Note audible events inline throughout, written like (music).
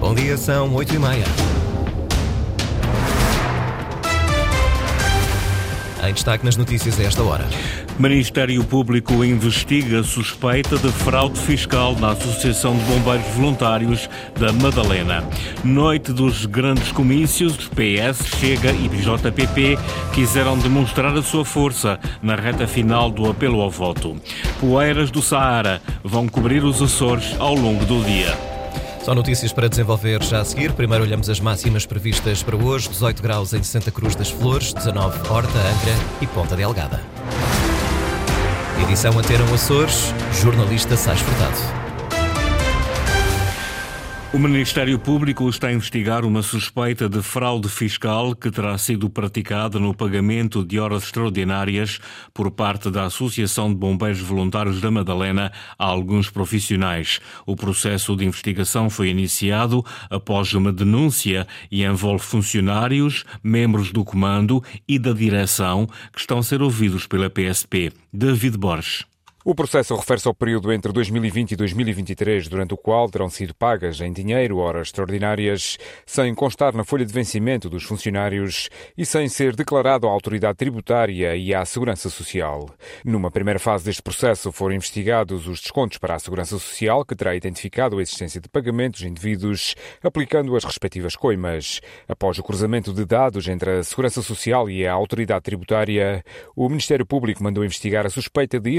Bom dia, são 8 e meia. Em destaque nas notícias a esta hora. Ministério Público investiga suspeita de fraude fiscal na Associação de Bombeiros Voluntários da Madalena. Noite dos grandes comícios, PS, Chega e BJPP quiseram demonstrar a sua força na reta final do apelo ao voto. Poeiras do Saara vão cobrir os Açores ao longo do dia. São notícias para desenvolver já a seguir. Primeiro olhamos as máximas previstas para hoje: 18 graus em Santa Cruz das Flores, 19 Horta, Angra e Ponta Delgada. Edição Anteram Açores, jornalista Sais Furtado. O Ministério Público está a investigar uma suspeita de fraude fiscal que terá sido praticada no pagamento de horas extraordinárias por parte da Associação de Bombeiros Voluntários da Madalena a alguns profissionais. O processo de investigação foi iniciado após uma denúncia e envolve funcionários, membros do comando e da direção que estão a ser ouvidos pela PSP. David Borges. O processo refere-se ao período entre 2020 e 2023, durante o qual terão sido pagas em dinheiro horas extraordinárias, sem constar na folha de vencimento dos funcionários e sem ser declarado à autoridade tributária e à Segurança Social. Numa primeira fase deste processo foram investigados os descontos para a Segurança Social, que terá identificado a existência de pagamentos indevidos, aplicando as respectivas coimas. Após o cruzamento de dados entre a Segurança Social e a autoridade tributária, o Ministério Público mandou investigar a suspeita de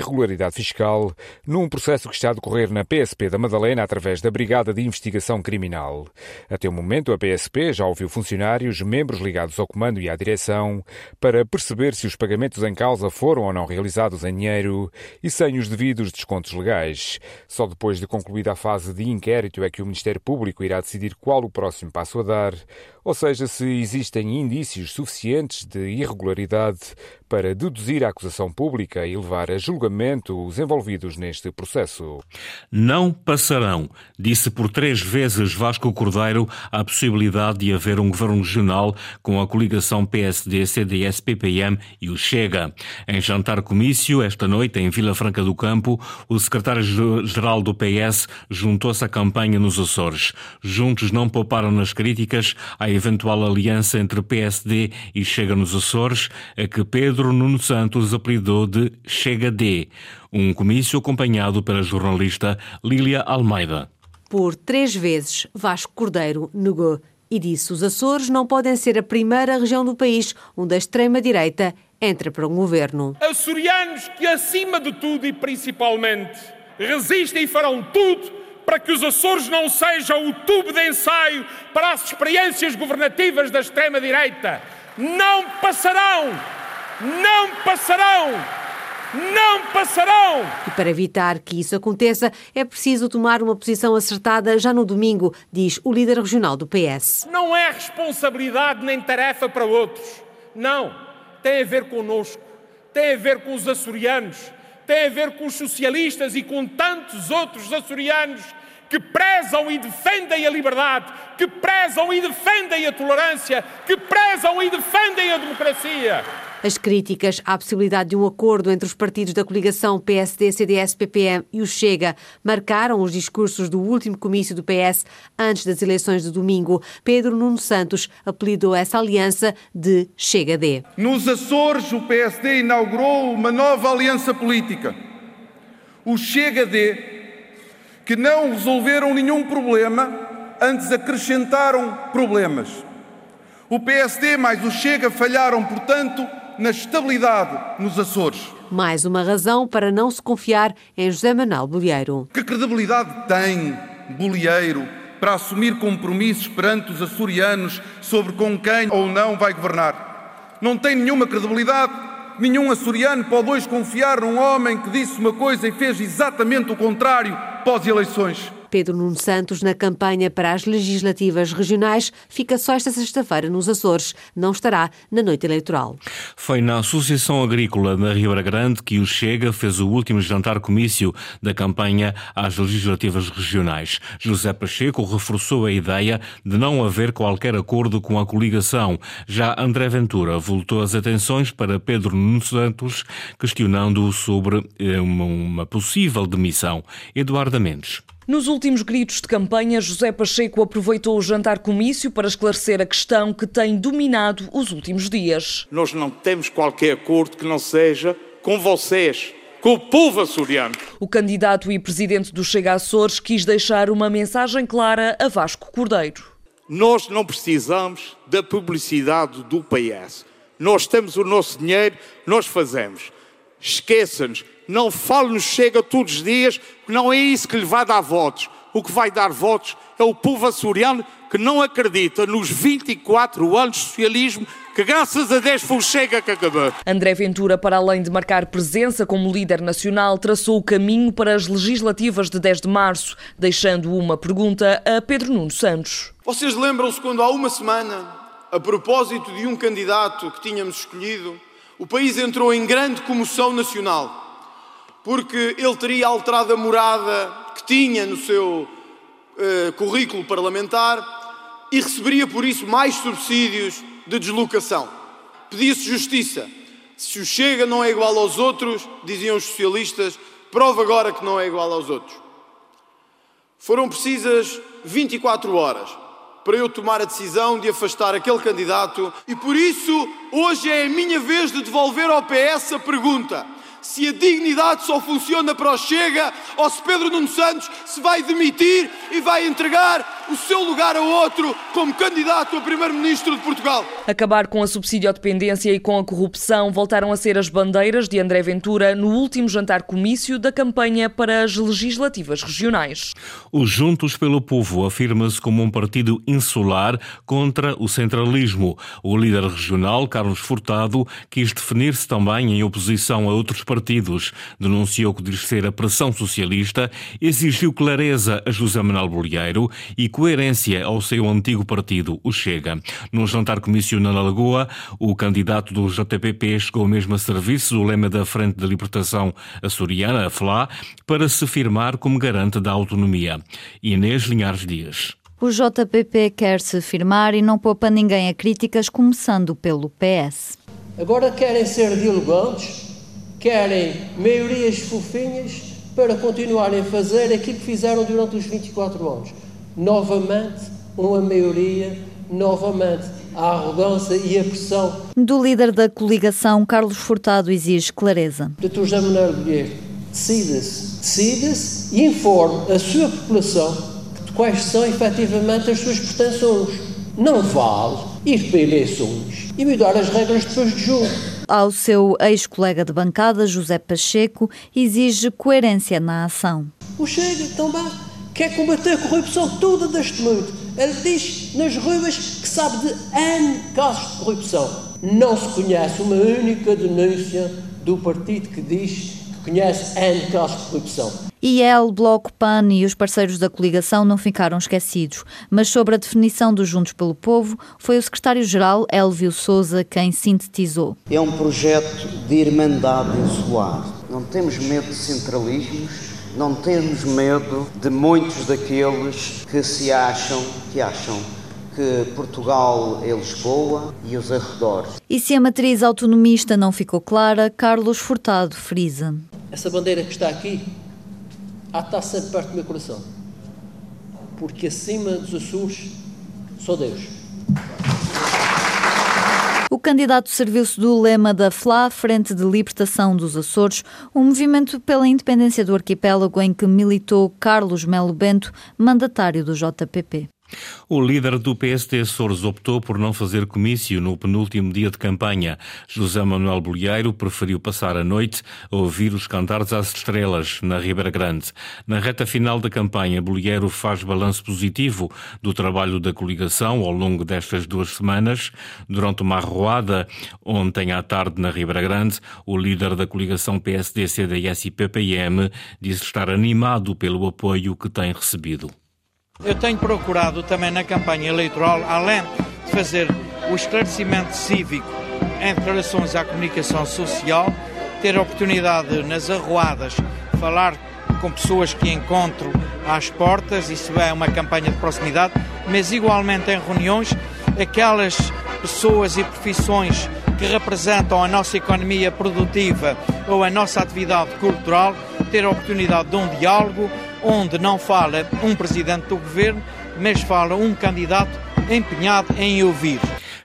Fiscal num processo que está a decorrer na PSP da Madalena através da Brigada de Investigação Criminal. Até o momento, a PSP já ouviu funcionários, membros ligados ao comando e à direção, para perceber se os pagamentos em causa foram ou não realizados em dinheiro e sem os devidos descontos legais. Só depois de concluída a fase de inquérito é que o Ministério Público irá decidir qual o próximo passo a dar, ou seja, se existem indícios suficientes de irregularidade para deduzir a acusação pública e levar a julgamento os envolvidos neste processo. Não passarão, disse por três vezes Vasco Cordeiro a possibilidade de haver um governo regional com a coligação PSD, CDS, PPM e o Chega. Em jantar comício, esta noite, em Vila Franca do Campo, o secretário-geral do PS juntou-se à campanha nos Açores. Juntos não pouparam nas críticas à eventual aliança entre PSD e Chega nos Açores, a que Pedro Pedro Nuno Santos apelidou de Chega D, um comício acompanhado pela jornalista Lília Almeida. Por três vezes, Vasco Cordeiro negou e disse os Açores não podem ser a primeira região do país onde a extrema-direita entra para um governo. Açorianos que, acima de tudo e principalmente, resistem e farão tudo para que os Açores não sejam o tubo de ensaio para as experiências governativas da extrema-direita. Não passarão! não passarão! Não passarão! E para evitar que isso aconteça, é preciso tomar uma posição acertada já no domingo, diz o líder regional do PS. Não é responsabilidade nem tarefa para outros. Não. Tem a ver connosco. Tem a ver com os açorianos. Tem a ver com os socialistas e com tantos outros açorianos que prezam e defendem a liberdade, que prezam e defendem a tolerância, que prezam e defendem a democracia. As críticas à possibilidade de um acordo entre os partidos da coligação PSD, CDS, PPM e o Chega marcaram os discursos do último comício do PS antes das eleições de domingo. Pedro Nuno Santos apelidou essa aliança de Chega-D. Nos Açores, o PSD inaugurou uma nova aliança política. O Chega-D, que não resolveram nenhum problema, antes acrescentaram problemas. O PSD mais o Chega falharam, portanto, na estabilidade nos Açores. Mais uma razão para não se confiar em José Manuel Bolieiro. Que credibilidade tem Bolieiro para assumir compromissos perante os açorianos sobre com quem ou não vai governar? Não tem nenhuma credibilidade. Nenhum açoriano pode hoje confiar num homem que disse uma coisa e fez exatamente o contrário pós-eleições. Pedro Nuno Santos, na campanha para as legislativas regionais, fica só esta sexta-feira nos Açores. Não estará na noite eleitoral. Foi na Associação Agrícola da Ribeira Grande que o Chega fez o último jantar comício da campanha às legislativas regionais. José Pacheco reforçou a ideia de não haver qualquer acordo com a coligação. Já André Ventura voltou as atenções para Pedro Nuno Santos, questionando-o sobre eh, uma possível demissão. Eduardo Mendes. Nos últimos gritos de campanha, José Pacheco aproveitou o jantar comício para esclarecer a questão que tem dominado os últimos dias. Nós não temos qualquer acordo que não seja com vocês, com o povo açoriano. O candidato e presidente do Chega Açores quis deixar uma mensagem clara a Vasco Cordeiro. Nós não precisamos da publicidade do PS. Nós temos o nosso dinheiro, nós fazemos. Esqueça-nos, não fale-nos chega todos os dias, não é isso que lhe vai dar votos. O que vai dar votos é o povo açoriano que não acredita nos 24 anos de socialismo que graças a Deus foi o Chega que acabou. André Ventura, para além de marcar presença como líder nacional, traçou o caminho para as legislativas de 10 de março, deixando uma pergunta a Pedro Nuno Santos. Vocês lembram-se quando há uma semana, a propósito de um candidato que tínhamos escolhido, o país entrou em grande comoção nacional, porque ele teria alterado a morada que tinha no seu uh, currículo parlamentar e receberia por isso mais subsídios de deslocação. Pedia-se justiça. Se o Chega não é igual aos outros, diziam os socialistas, prova agora que não é igual aos outros. Foram precisas 24 horas para eu tomar a decisão de afastar aquele candidato e por isso hoje é a minha vez de devolver ao PS a pergunta: se a dignidade só funciona para o Chega ou se Pedro Nuno Santos se vai demitir e vai entregar o seu lugar a outro como candidato a Primeiro-Ministro de Portugal. Acabar com a subsídio-dependência e com a corrupção voltaram a ser as bandeiras de André Ventura no último jantar comício da campanha para as legislativas regionais. O Juntos pelo Povo afirma-se como um partido insular contra o centralismo. O líder regional, Carlos Furtado, quis definir-se também em oposição a outros partidos. Denunciou que diz ser a pressão socialista, exigiu clareza a José Manuel Bolieiro e coerência ao seu antigo partido, o Chega. No jantar comício na Lagoa, o candidato do JPP chegou mesmo a serviço do lema da Frente de Libertação Açoriana, a FLA, para se firmar como garante da autonomia. Inês Linhares Dias. O JPP quer se firmar e não poupa ninguém a críticas, começando pelo PS. Agora querem ser dialogantes, querem maiorias fofinhas para continuarem a fazer aquilo que fizeram durante os 24 anos novamente uma maioria, novamente a arrogância e a pressão. Do líder da coligação, Carlos Furtado exige clareza. Dr. José Manuel Guilherme, decida-se, decida-se e informe a sua população de quais são efetivamente as suas pretensões. Não vale ir para eleições e mudar as regras depois de jogo. Ao seu ex-colega de bancada, José Pacheco, exige coerência na ação. O Chega também quer combater a corrupção toda deste mundo. Ele diz nas ruas que sabe de N casos de corrupção. Não se conhece uma única denúncia do partido que diz que conhece N casos de corrupção. IEL, Bloco, PAN e os parceiros da coligação não ficaram esquecidos, mas sobre a definição dos Juntos pelo Povo, foi o secretário-geral Elvio Souza quem sintetizou. É um projeto de irmandade insular. Não temos medo de centralismos, não temos medo de muitos daqueles que se acham, que acham que Portugal é Lisboa e os arredores. E se a matriz autonomista não ficou clara, Carlos Furtado frisa. Essa bandeira que está aqui há de estar sempre perto do meu coração. Porque acima dos Açores sou Deus. O candidato serviu-se do lema da FLA, Frente de Libertação dos Açores, um movimento pela independência do arquipélago em que militou Carlos Melo Bento, mandatário do JPP. O líder do PSD Açores optou por não fazer comício no penúltimo dia de campanha. José Manuel Bolieiro preferiu passar a noite a ouvir os cantares às estrelas na Ribeira Grande. Na reta final da campanha, Bolieiro faz balanço positivo do trabalho da coligação ao longo destas duas semanas. Durante uma arruada ontem à tarde na Ribeira Grande, o líder da coligação PSD, CDS e PPM disse estar animado pelo apoio que tem recebido. Eu tenho procurado também na campanha eleitoral, além de fazer o esclarecimento cívico em relações à comunicação social, ter a oportunidade nas arruadas falar com pessoas que encontro às portas, isso é uma campanha de proximidade, mas igualmente em reuniões, aquelas pessoas e profissões que representam a nossa economia produtiva ou a nossa atividade cultural, ter a oportunidade de um diálogo, onde não fala um presidente do governo, mas fala um candidato empenhado em ouvir.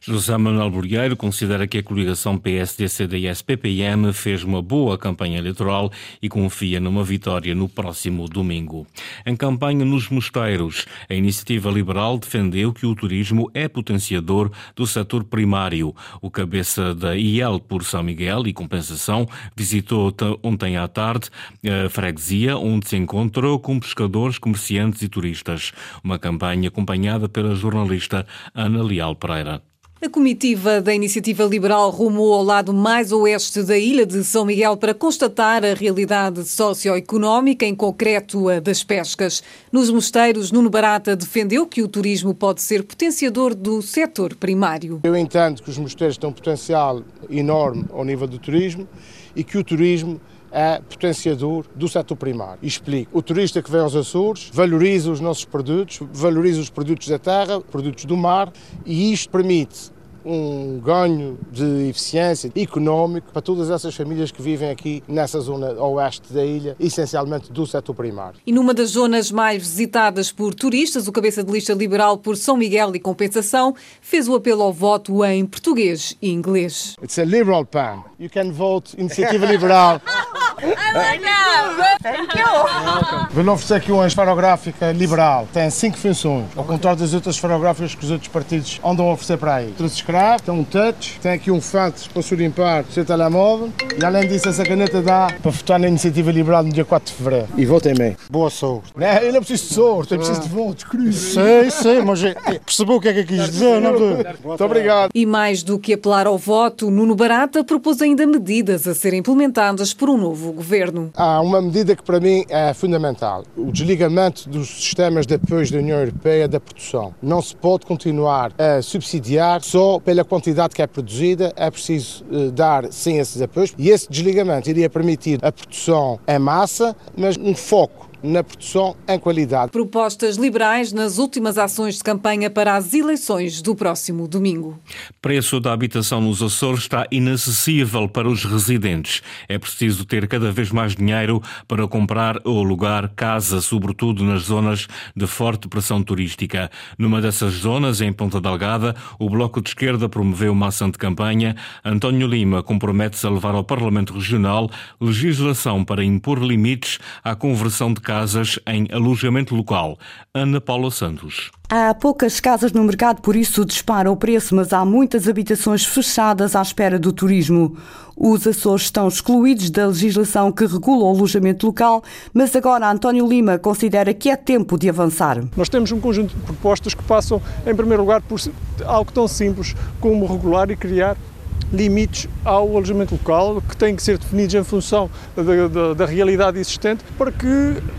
José Manuel Borgueiro considera que a coligação PSD-CDS-PPM fez uma boa campanha eleitoral e confia numa vitória no próximo domingo. Em campanha nos mosteiros, a iniciativa liberal defendeu que o turismo é potenciador do setor primário. O cabeça da IEL por São Miguel e Compensação visitou ontem à tarde a freguesia, onde se encontrou com pescadores, comerciantes e turistas. Uma campanha acompanhada pela jornalista Ana Leal Pereira. A comitiva da Iniciativa Liberal rumou ao lado mais oeste da ilha de São Miguel para constatar a realidade socioeconómica, em concreto a das pescas. Nos mosteiros, Nuno Barata defendeu que o turismo pode ser potenciador do setor primário. Eu entendo que os mosteiros têm um potencial enorme ao nível do turismo e que o turismo é potenciador do setor primário. explico. O turista que vem aos Açores valoriza os nossos produtos, valoriza os produtos da terra, produtos do mar, e isto permite um ganho de eficiência económico para todas essas famílias que vivem aqui nessa zona oeste da ilha, essencialmente do setor primário. E numa das zonas mais visitadas por turistas, o cabeça de lista liberal por São Miguel e Compensação fez o apelo ao voto em português e inglês. It's a liberal pan. You can vote Iniciativa Liberal. (laughs) Vou-lhe oferecer aqui uma esferográfica liberal. Tem cinco funções, ao contrário das outras esferográficas que os outros partidos andam a oferecer para aí. Trouxe tem um touch, tem aqui um fato para limpar o seu telemóvel e além disso essa caneta dá para votar na Iniciativa Liberal no dia 4 de Fevereiro. E votem bem. Boa sorte. Não, eu não preciso de sorte, eu preciso de votos, cruz. Sei, sei, mas percebeu o que é que eu quis dizer, não é? Muito obrigado. E mais do que apelar ao voto, Nuno Barata propôs ainda medidas a serem implementadas por um novo governo. Há uma medida que para mim é fundamental: o desligamento dos sistemas de apoio da União Europeia da produção. Não se pode continuar a subsidiar só pela quantidade que é produzida, é preciso uh, dar sim esses apoios. E esse desligamento iria permitir a produção em massa, mas um foco na produção em qualidade. Propostas liberais nas últimas ações de campanha para as eleições do próximo domingo. Preço da habitação nos Açores está inacessível para os residentes. É preciso ter cada vez mais dinheiro para comprar ou alugar casa, sobretudo nas zonas de forte pressão turística. Numa dessas zonas, em Ponta Delgada, o Bloco de Esquerda promoveu uma ação de campanha. António Lima compromete-se a levar ao Parlamento Regional legislação para impor limites à conversão de casas em alojamento local. Ana Paula Santos. Há poucas casas no mercado, por isso dispara o preço, mas há muitas habitações fechadas à espera do turismo. Os Açores estão excluídos da legislação que regula o alojamento local, mas agora António Lima considera que é tempo de avançar. Nós temos um conjunto de propostas que passam, em primeiro lugar, por algo tão simples como regular e criar limites ao alojamento local que têm que ser definidos em função da, da, da, realidade existente para que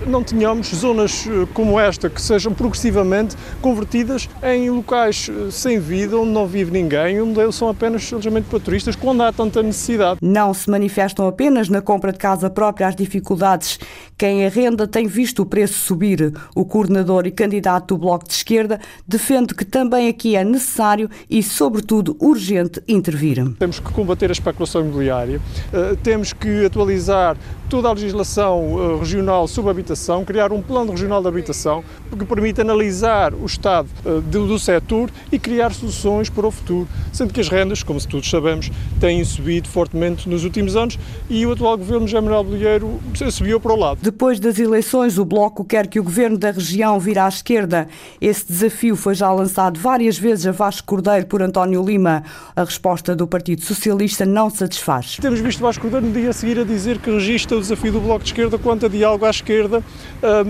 não tenhamos zonas eh, como esta que sejam progressivamente convertidas em locais eh, sem vida, onde não vive ninguém, onde são apenas alojamento para turistas, quando há tanta necessidade. Não se manifestam apenas na compra de casa própria as dificuldades. Quem arrenda tem visto o preço subir. O coordenador e candidato do Bloco de Esquerda defende que também aqui é necessário e, sobretudo, urgente intervir. Temos que combater a especulação imobiliária, eh, temos que atualizar toda a legislação eh, regional sobre habitação, criar um plano regional de habitação que permita analisar o estado eh, do, do setor e criar soluções para o futuro, sendo que as rendas, como todos sabemos, têm subido fortemente nos últimos anos e o atual governo José Manuel Bolheiro subiu para o lado. Depois das eleições, o Bloco quer que o governo da região vire à esquerda. Esse desafio foi já lançado várias vezes a Vasco Cordeiro por António Lima. A resposta do Partido Socialista não satisfaz. Temos visto Vasco Cordeiro no dia a seguir a dizer que registra o desafio do Bloco de Esquerda quanto a diálogo à esquerda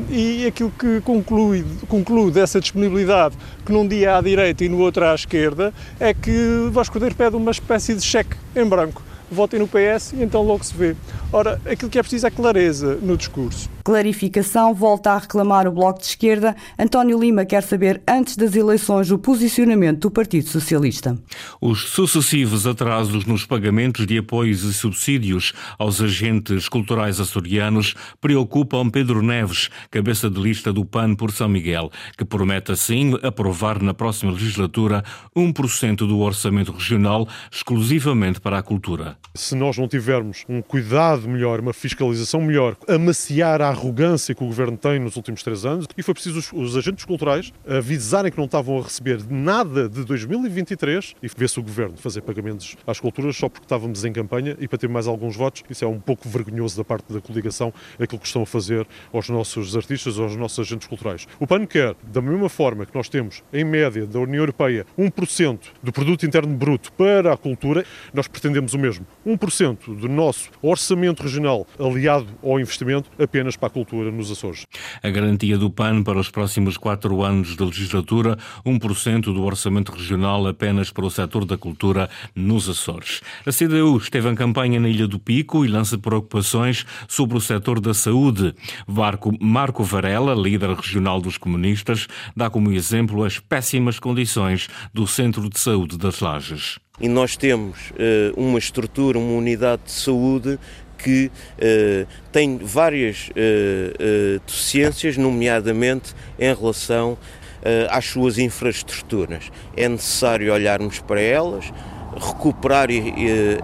e aquilo que conclui, conclui dessa disponibilidade que num dia à direita e no outro à esquerda é que Vasco Cordeiro pede uma espécie de cheque em branco votem no PS e então logo se vê. Ora, aquilo que é preciso é clareza no discurso. Clarificação volta a reclamar o Bloco de Esquerda. António Lima quer saber, antes das eleições, o posicionamento do Partido Socialista. Os sucessivos atrasos nos pagamentos de apoios e subsídios aos agentes culturais açorianos preocupam Pedro Neves, cabeça de lista do PAN por São Miguel, que promete assim aprovar na próxima legislatura 1% do orçamento regional exclusivamente para a cultura. Se nós não tivermos um cuidado melhor, uma fiscalização melhor, amaciar à arrogância que o governo tem nos últimos três anos e foi preciso os, os agentes culturais avisarem que não estavam a receber nada de 2023 e ver-se o governo fazer pagamentos às culturas só porque estávamos em campanha e para ter mais alguns votos. Isso é um pouco vergonhoso da parte da coligação, aquilo que estão a fazer aos nossos artistas, aos nossos agentes culturais. O PAN quer, da mesma forma que nós temos, em média, da União Europeia, 1% do produto interno bruto para a cultura, nós pretendemos o mesmo. 1% do nosso orçamento regional aliado ao investimento apenas para a cultura nos Açores. A garantia do PAN para os próximos quatro anos de legislatura, 1% do orçamento regional apenas para o setor da cultura nos Açores. A CDU esteve em campanha na Ilha do Pico e lança preocupações sobre o setor da saúde. Marco, Marco Varela, líder regional dos comunistas, dá como exemplo as péssimas condições do Centro de Saúde das Lajes. E nós temos uh, uma estrutura, uma unidade de saúde que uh, tem várias uh, deficiências, nomeadamente em relação às suas infraestruturas. É necessário olharmos para elas, recuperar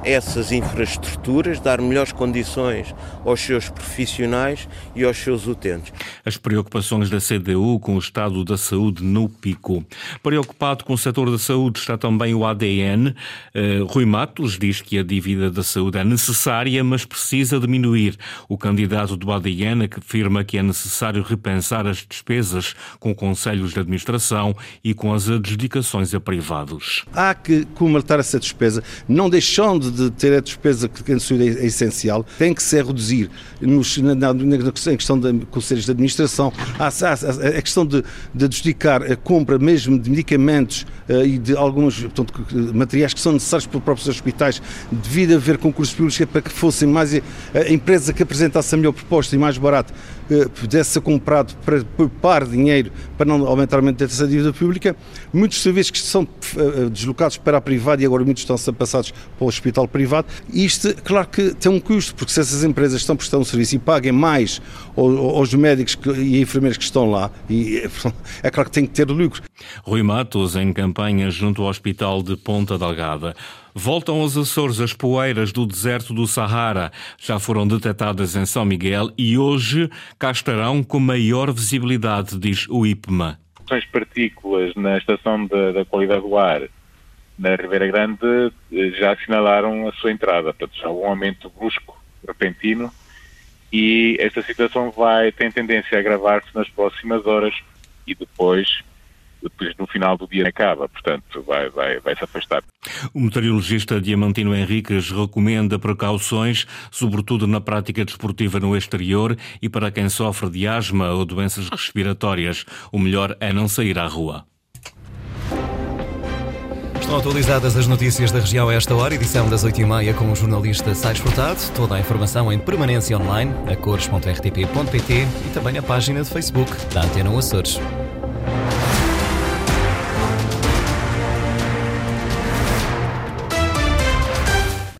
essas infraestruturas, dar melhores condições aos seus profissionais e aos seus utentes. As preocupações da CDU com o estado da saúde no pico. Preocupado com o setor da saúde está também o ADN. Uh, Rui Matos diz que a dívida da saúde é necessária, mas precisa diminuir. O candidato do ADN afirma que é necessário repensar as despesas com conselhos de administração e com as adjudicações a privados. Há que comatar essa despesa, não deixando de ter a despesa que é essencial, tem que ser reduzir nos, na, na, na questão de conselhos de administração, a, a, a questão de, de adjudicar a compra mesmo de medicamentos uh, e de alguns portanto, materiais que são necessários para os próprios hospitais, devido a haver concursos públicos é para que fossem mais a empresa que apresentasse a melhor proposta e mais barato uh, pudesse ser comprado para poupar dinheiro para não aumentar essa dívida pública. Muitos serviços que são uh, deslocados para a privada e agora muitos estão a ser passados para o hospital privado. Isto, claro que tem um custo, porque se essas empresas estão prestando um serviço e paguem mais aos médicos e enfermeiros que estão lá, (laughs) é claro que tem que ter lucro. Rui Matos, em campanha junto ao Hospital de Ponta Delgada. Voltam aos Açores as poeiras do deserto do Sahara. Já foram detectadas em São Miguel e hoje cá estarão com maior visibilidade, diz o IPMA. As partículas na estação da qualidade do ar na Ribeira Grande eh, já assinalaram a sua entrada, portanto já um aumento brusco, repentino, e esta situação vai tem tendência a agravar-se nas próximas horas e depois depois no final do dia acaba, portanto vai, vai, vai se afastar. O meteorologista Diamantino Henriques recomenda precauções, sobretudo na prática desportiva no exterior e para quem sofre de asma ou doenças respiratórias. O melhor é não sair à rua. Estão atualizadas as notícias da região a esta hora, edição das 8h30 com o jornalista Sais Furtado. Toda a informação em permanência online, a cores.rtp.pt e também a página de Facebook da Antena Açores.